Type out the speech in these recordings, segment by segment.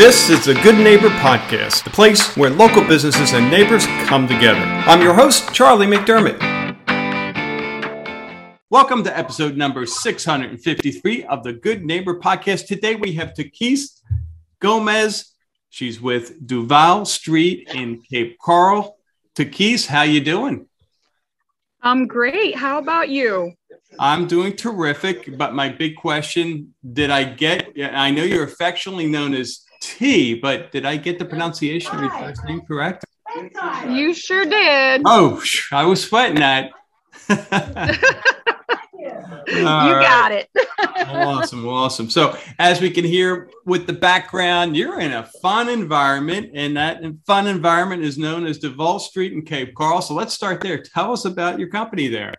This is the Good Neighbor Podcast, the place where local businesses and neighbors come together. I'm your host, Charlie McDermott. Welcome to episode number 653 of the Good Neighbor Podcast. Today we have Takis Gomez. She's with Duval Street in Cape Coral. Takis, how you doing? I'm great. How about you? I'm doing terrific, but my big question, did I get I know you're affectionately known as T, but did I get the pronunciation of your first name correct? You sure did. Oh, I was sweating that. you right. got it. awesome, awesome. So, as we can hear with the background, you're in a fun environment, and that fun environment is known as Duval Street in Cape Coral. So, let's start there. Tell us about your company there.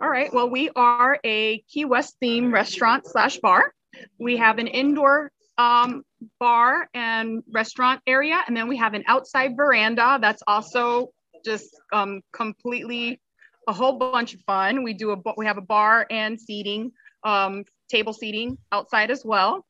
All right. Well, we are a Key West theme restaurant slash bar. We have an indoor um, bar and restaurant area. And then we have an outside veranda that's also just um, completely a whole bunch of fun. We do a we have a bar and seating, um, table seating outside as well,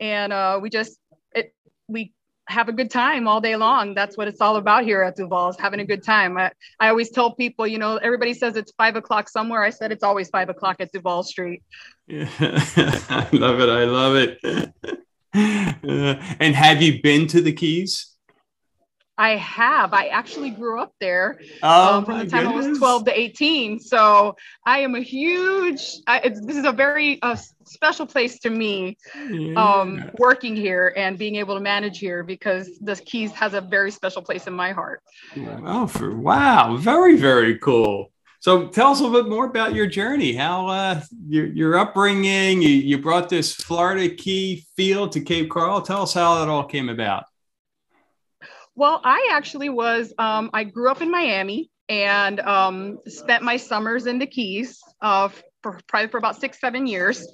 and uh, we just it we have a good time all day long. That's what it's all about here at Duval's, having a good time. I, I always tell people, you know, everybody says it's five o'clock somewhere. I said it's always five o'clock at Duval Street. Yeah, I love it. I love it. and have you been to the Keys? I have. I actually grew up there oh, um, from the time goodness. I was 12 to 18. So I am a huge, I, this is a very uh, special place to me yeah. um, working here and being able to manage here because the Keys has a very special place in my heart. Oh, for wow. Very, very cool. So tell us a little bit more about your journey, how uh, your, your upbringing, you, you brought this Florida Key feel to Cape Coral. Tell us how that all came about. Well, I actually was, um, I grew up in Miami and um, spent my summers in the Keys uh, for probably for about six, seven years.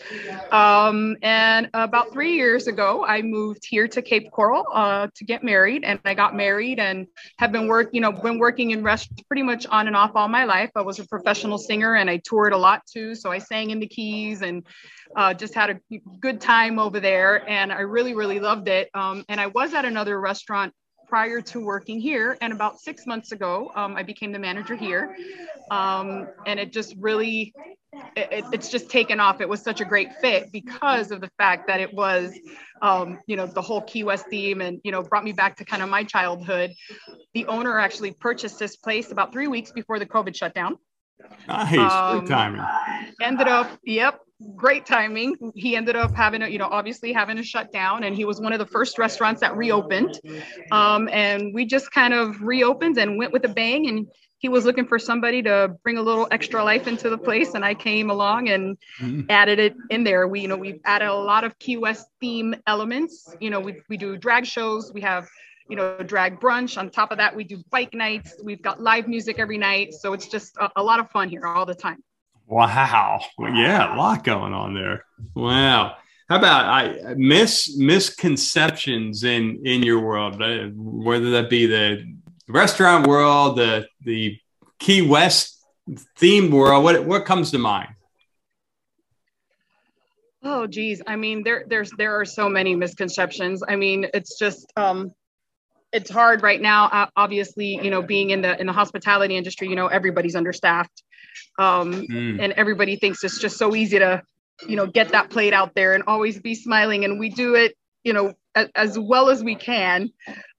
Um, and about three years ago, I moved here to Cape Coral uh, to get married. And I got married and have been work, you know, been working in rest pretty much on and off all my life. I was a professional singer and I toured a lot too. So I sang in the Keys and uh, just had a good time over there. And I really, really loved it. Um, and I was at another restaurant prior to working here. And about six months ago, um, I became the manager here. Um, and it just really it, it's just taken off. It was such a great fit because of the fact that it was, um, you know, the whole Key West theme and, you know, brought me back to kind of my childhood. The owner actually purchased this place about three weeks before the COVID shutdown. Nice. Um, great timing. Ended up, yep, great timing. He ended up having a, you know, obviously having a shutdown, and he was one of the first restaurants that reopened. Um, and we just kind of reopened and went with a bang. And he was looking for somebody to bring a little extra life into the place and I came along and mm-hmm. added it in there. We, you know, we've added a lot of Key West theme elements. You know, we, we do drag shows, we have, you know, drag brunch. On top of that, we do bike nights. We've got live music every night. So it's just a, a lot of fun here all the time. Wow. Well, yeah, a lot going on there. Wow. How about I miss misconceptions in in your world, uh, whether that be the restaurant world, the the Key West themed world, what what comes to mind? Oh geez, I mean there there's there are so many misconceptions. I mean it's just um it's hard right now obviously you know being in the in the hospitality industry you know everybody's understaffed um mm. and everybody thinks it's just so easy to you know get that plate out there and always be smiling and we do it you know as, well as we can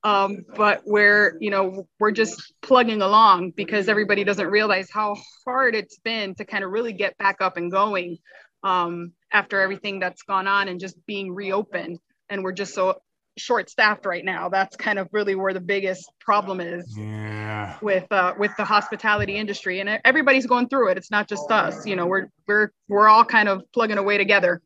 um, but we're you know we're just plugging along because everybody doesn't realize how hard it's been to kind of really get back up and going um, after everything that's gone on and just being reopened. And we're just so short staffed right now. That's kind of really where the biggest problem is yeah. with uh, with the hospitality industry. And everybody's going through it. It's not just us. You know we're we're we're all kind of plugging away together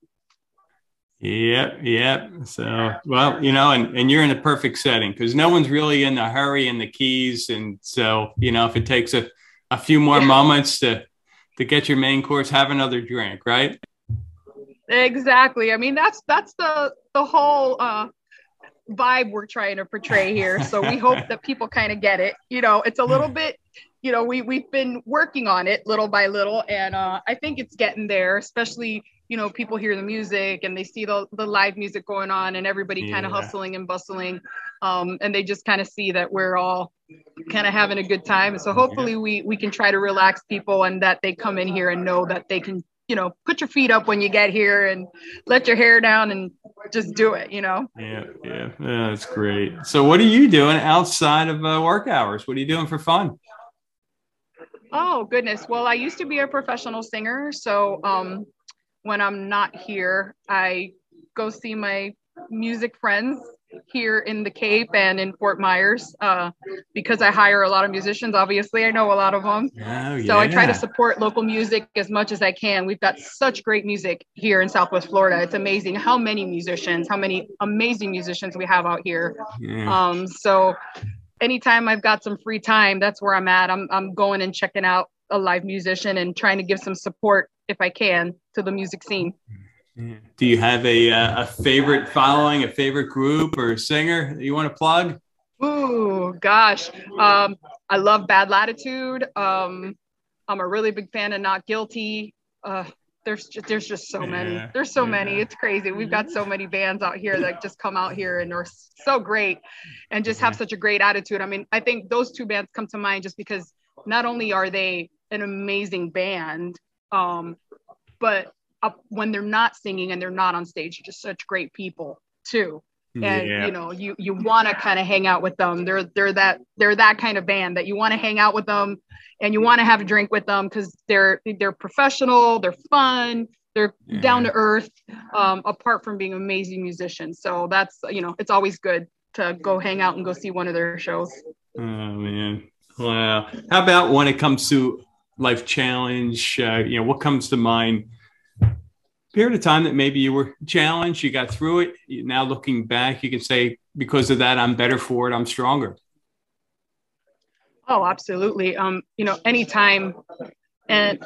Yep, yep. So, well, you know, and, and you're in a perfect setting because no one's really in a hurry in the keys. And so, you know, if it takes a, a few more yeah. moments to to get your main course, have another drink, right? Exactly. I mean, that's that's the the whole uh vibe we're trying to portray here. So we hope that people kind of get it. You know, it's a little bit, you know, we we've been working on it little by little, and uh, I think it's getting there, especially you know people hear the music and they see the, the live music going on and everybody Yeah. kind of hustling and bustling um, and they just kind of see that we're all kind of having a good time so hopefully we we can try to relax people and that they come in here and know that they can you know put your feet up when you get here and let your hair down and just do it you know Yeah, yeah, yeah, that's great. So, what are you doing outside of uh, work hours? What are you doing for fun? Oh goodness. Well, I used to be a professional singer, so um, when I'm not here, I go see my music friends here in the Cape and in Fort Myers uh, because I hire a lot of musicians. Obviously, I know a lot of them, Oh, so I try to support local music as much as I can. We've got such great music here in Southwest Florida. It's amazing how many musicians, how many amazing musicians we have out here. Yeah. Um, so anytime I've got some free time, that's where I'm at. I'm I'm going and checking out a live musician and trying to give some support if I can to the music scene. Do you have a uh, a favorite following, a favorite group or singer that you want to plug? Ooh, gosh. Um, I love Bad Latitude. Um, I'm a really big fan of Not Guilty. Uh, there's just, there's just so many. There's so yeah. many. It's crazy. We've got so many bands out here that just come out here and are so great and just have such a great attitude. I mean, I think those two bands come to mind just because not only are they an amazing band, um, but uh, when they're not singing and they're not on stage, just such great people too and yeah. you know you you want to kind of hang out with them they're they're that they're that kind of band that you want to hang out with them and you want to have a drink with them because they're they're professional they're fun they're Yeah. down to earth um, apart from being amazing musicians so that's you know it's always good to go hang out and go see one of their shows Oh man, wow. How about when it comes to life challenge? Uh, you know, what comes to mind? Period of time that maybe you were challenged, you got through it. Now looking back, you can say, because of that, I'm better for it. I'm stronger. Oh, absolutely. Um, you know, anytime. And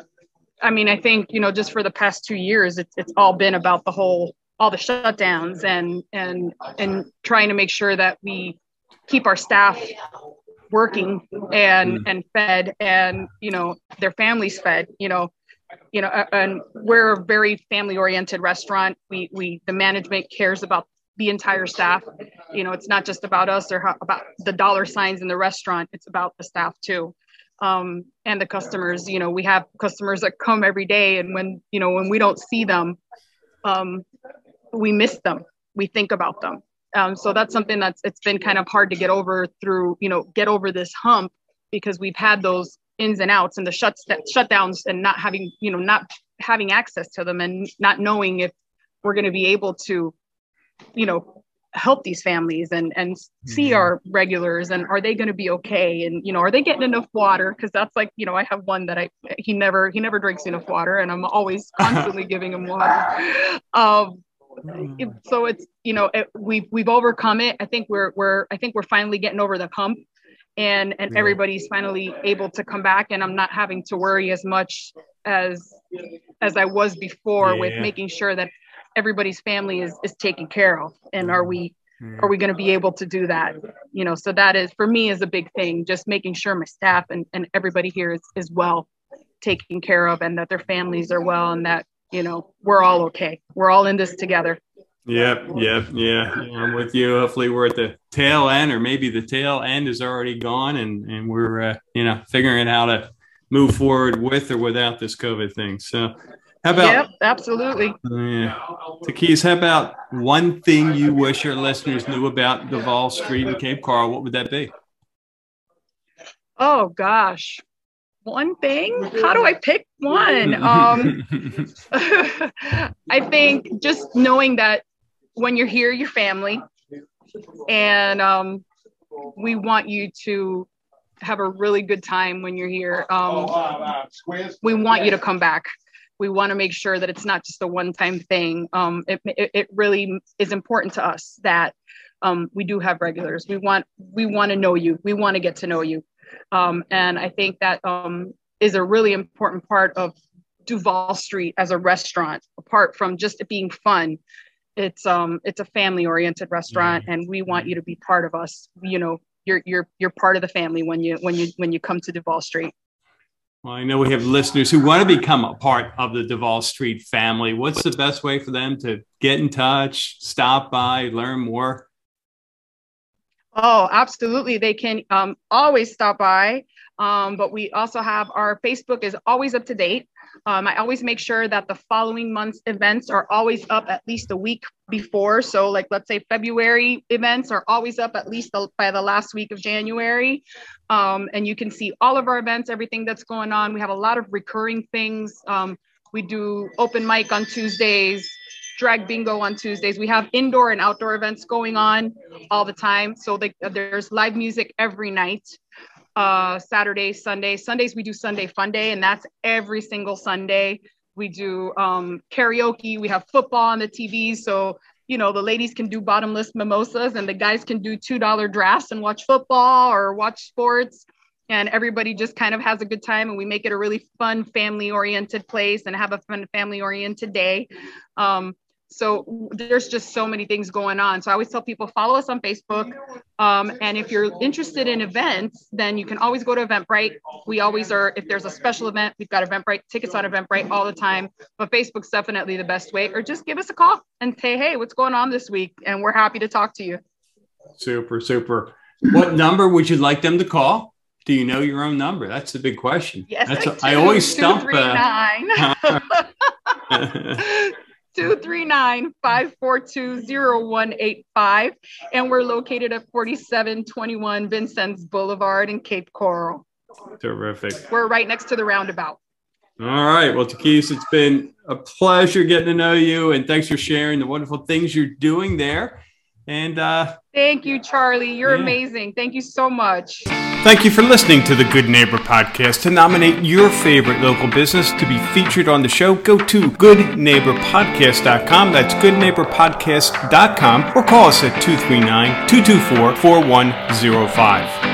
I mean, I think, you know, just for the past two years, it's, it's all been about the whole, all the shutdowns and, and, and trying to make sure that we keep our staff working and, Mm. and fed and, you know, their families fed, you know, you know, and we're a very family oriented restaurant. We, we, the management cares about the entire staff. You know it's not just about us or how, about the dollar signs in the restaurant. It's about the staff too. Um, and the customers you know we have customers that come every day and when you know when we don't see them um, we miss them. We think about them um, so that's something that's it's been kind of hard to get over through you know get over this hump because we've had those ins and outs and the shuts that shutdowns and not having you know not having access to them and not knowing if we're going to be able to you know help these families and and see Mhm. our regulars and are they going to be okay? And you know are they getting enough water? Because that's like you know i have one that i he never he never drinks enough water and i'm always constantly giving him water. Um it- oh so it's you know it, we've we've overcome it i think we're we're i think we're finally getting over the hump and and Yeah. everybody's finally able to come back and i'm not having to worry as much as as i was before with making sure that everybody's family is is taken care of and are we Yeah. are we going to be able to do that you know so that is for me is a big thing just making sure my staff and, and everybody here is, is well taken care of and that their families are well and that you know we're all okay we're all in this together Yep, yep, yeah. I'm with you. Hopefully, we're at the tail end, or maybe the tail end is already gone, and and we're uh, you know figuring out how to move forward with or without this COVID thing. So, how about yep absolutely yeah, Takis? How about one thing you wish your listeners knew about Duval Street and Cape Coral? What would that be? oh gosh one thing? How do i pick one? Um i think just knowing that when you're here your family. And um we want you to have a really good time when you're here. Um we want you to come back. We want to make sure that it's not just a one-time thing. Um it, it, it really is important to us that um, we do have regulars. We want we want to know you. We want to get to know you um, and i think that um, is a really important part of duval street as a restaurant. Apart from just it being fun it's um it's a family oriented restaurant and we want you to be part of us. You know you're you're you're part of the family when you when you when you come to duval street. Well, I know we have listeners who want to become a part of the Duval Street family. What's the best way for them to get in touch, stop by, learn more? Oh, absolutely. They can um, always stop by. Um, but we also have our Facebook is always up to date. Um, I always make sure that the following month's events are always up at least a week before. So, like, let's say February events are always up at least the, by the last week of January. Um, and you can see all of our events, everything that's going on. We have a lot of recurring things. Um, we do open mic on Tuesdays, drag bingo on Tuesdays. We have indoor and outdoor events going on all the time. So, they, there's live music every night uh, Saturday, Sunday. Sundays we do Sunday Fun Day, and that's every single Sunday. We do um, karaoke. We have football on the TV, so you know the ladies can do bottomless mimosas, and the guys can do two dollar drafts and watch football or watch sports. And everybody just kind of has a good time, and we make it a really fun, family-oriented place, and have a fun, family-oriented day. Um, so there's just so many things going on. So I always tell people follow us on Facebook. Um, and if you're interested in events, then you can always go to Eventbrite. We always are, if there's a special event, we've got Eventbrite tickets on Eventbrite all the time. But Facebook's definitely the best way. Or just give us a call and say, hey, what's going on this week? And we're happy to talk to you. Super, super. What number would you like them to call? Do you know your own number? That's the big question. Yes, That's I, a, I always stump. Uh, 239-542-0185 and we're located at 4721 Vincennes Boulevard in Cape Coral. Terrific. We're right next to the roundabout. All right. Well, Takis, it's been a pleasure getting to know you and thanks for sharing the wonderful things you're doing there. And uh, thank you, Charlie. You're yeah. amazing. Thank you so much. Thank you for listening to the Good Neighbor Podcast. To nominate your favorite local business to be featured on the show, go to goodneighborpodcast.com. That's goodneighborpodcast.com or call us at 239 224 4105.